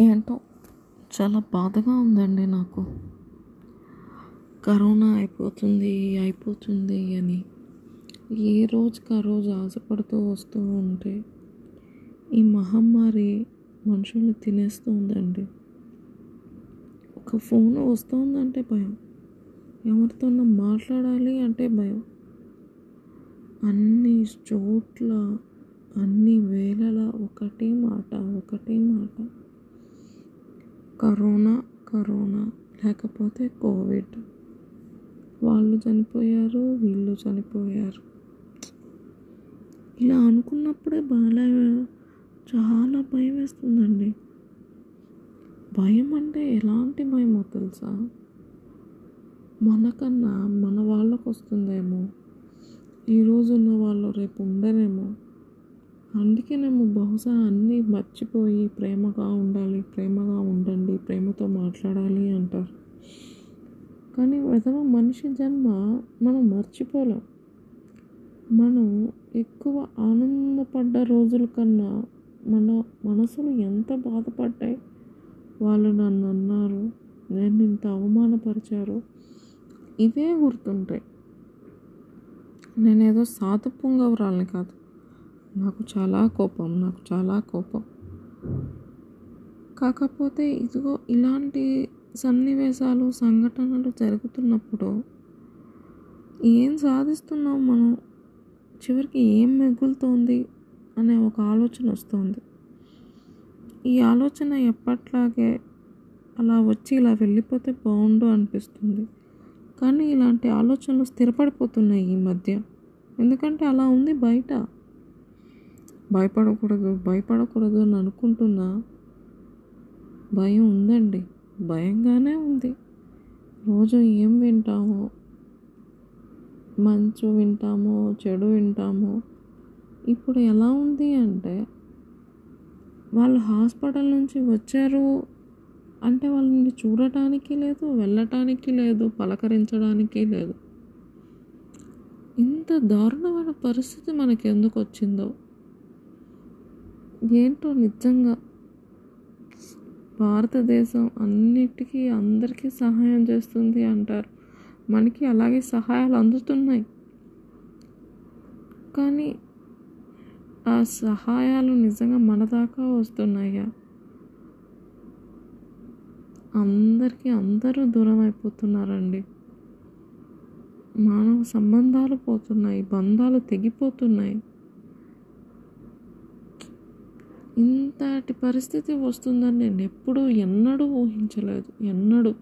ఏంటో చాలా బాధగా ఉందండి నాకు. కరోనా అయిపోతుంది అయిపోతుంది అని. ఏ రోజుకి ఆ రోజు ఆశపడుతూ వస్తూ ఉంటే ఈ మహమ్మారి మనుషుల్ని తినేస్తూ ఉందండి. ఒక ఫోన్ వస్తుందంటే భయం. ఎవరితోనో మాట్లాడాలి అంటే భయం. అన్ని చోట్ల అన్ని వేళలా ఒకటే మాట ఒకటే మాట. కరోనా కరోనా లేకపోతే కోవిడ్. వాళ్ళు చనిపోయారు వీళ్ళు చనిపోయారు. ఇలా అనుకున్నప్పుడే బాగా చాలా భయం వేస్తుందండి. భయం అంటే ఎలాంటి భయమో తెలుసా? మనకన్నా మన వాళ్ళకు వస్తుందేమో ఈరోజు ఉన్న వాళ్ళు రేపు ఉండరేమో? అందుకేనేమో బహుశా అన్నీ మర్చిపోయి ప్రేమగా ఉండాలి ప్రేమగా ఉండండి ప్రేమతో మాట్లాడాలి అంటారు. కానీ విధవ మనిషి జన్మ మనం మర్చిపోలేం. మనం ఎక్కువ ఆనందపడ్డ రోజుల కన్నా మన మనసులు ఎంత బాధపడ్డాయి వాళ్ళు నన్ను అన్నారు నేను ఇంత అవమానపరిచారు ఇవే గుర్తుంటాయి. నేనేదో సాతపుంగవరాలని కాదు. నాకు చాలా కోపం నాకు చాలా కోపం. కాకపోతే ఇదిగో ఇలాంటి సన్నివేశాలు సంఘటనలు జరుగుతున్నప్పుడు ఏం సాధిస్తున్నాం మనం? చివరికి ఏం మిగులుతోంది అనే ఒక ఆలోచన వస్తుంది. ఈ ఆలోచన ఎప్పట్లాగే అలా వచ్చి ఇలా వెళ్ళిపోతే బాగుండు అనిపిస్తుంది. కానీ ఇలాంటి ఆలోచనలు స్థిరపడిపోతున్నాయి ఈ మధ్య. ఎందుకంటే అలా ఉంది బయట. భయపడకూడదు భయపడకూడదు అని అనుకుంటున్నా. భయం ఉందండి. భయంగానే ఉంది. రోజు ఏం వింటామో మంచు వింటామో చెడు వింటామో ఇప్పుడు ఎలా ఉంది అంటే వాళ్ళు హాస్పిటల్ నుంచి వచ్చారు అంటే వాళ్ళని చూడటానికి లేదు వెళ్ళటానికి లేదు పలకరించడానికి లేదు. ఇంత దారుణమైన పరిస్థితి మనకి ఎందుకు వచ్చిందో? ఏంటో నిజంగా? భారతదేశం అన్నిటికీ అందరికీ సహాయం చేస్తుంది అంటారు. మనకి అలాగే సహాయాలు అందుతున్నాయి. కానీ ఆ సహాయాలు నిజంగా మన దాకా వస్తున్నాయా? అందరికీ అందరూ దూరం అయిపోతున్నారండి. మానవ సంబంధాలు పోతున్నాయి బంధాలు తెగిపోతున్నాయి. ఇంతటి పరిస్థితి వస్తుందని నేను ఎప్పుడూ ఎన్నడూ ఊహించలేదు. ఎన్నడూ.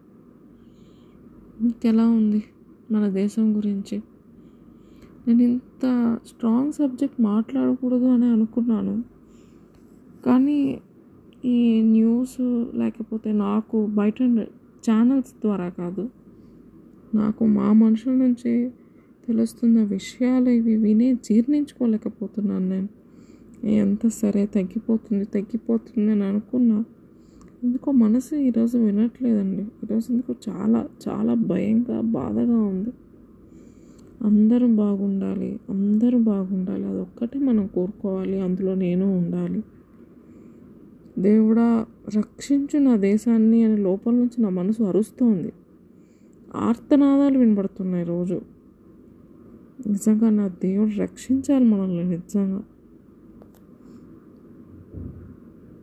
మీకు ఎలా ఉంది మన దేశం గురించి? నేను ఇంత స్ట్రాంగ్ సబ్జెక్ట్ మాట్లాడకూడదు అని అనుకున్నాను. కానీ ఈ న్యూస్ లేకపోతే నాకు బయట ఛానల్స్ ద్వారా కాదు. నాకు మా మనుషుల నుంచి తెలుస్తున్న విషయాలు ఇవి విని జీర్ణించుకోలేకపోతున్నాను నేను. ఎంత సరే తగ్గిపోతుంది తగ్గిపోతుంది అని అనుకున్నా. ఎందుకో మనసు ఈరోజు వినట్లేదండి. ఈరోజు ఎందుకో చాలా చాలా భయంగా బాధగా ఉంది. అందరూ బాగుండాలి అందరూ బాగుండాలి. అదొక్కటే మనం కోరుకోవాలి అందులో నేను ఉండాలి. దేవుడా రక్షించు నా దేశాన్ని అని లోపల నుంచి నా మనసు అరుస్తోంది. ఆర్తనాదాలు వినబడుతున్నాయి రోజు. నిజంగా నా దేవుడు రక్షించాలి మనల్ని నిజంగా.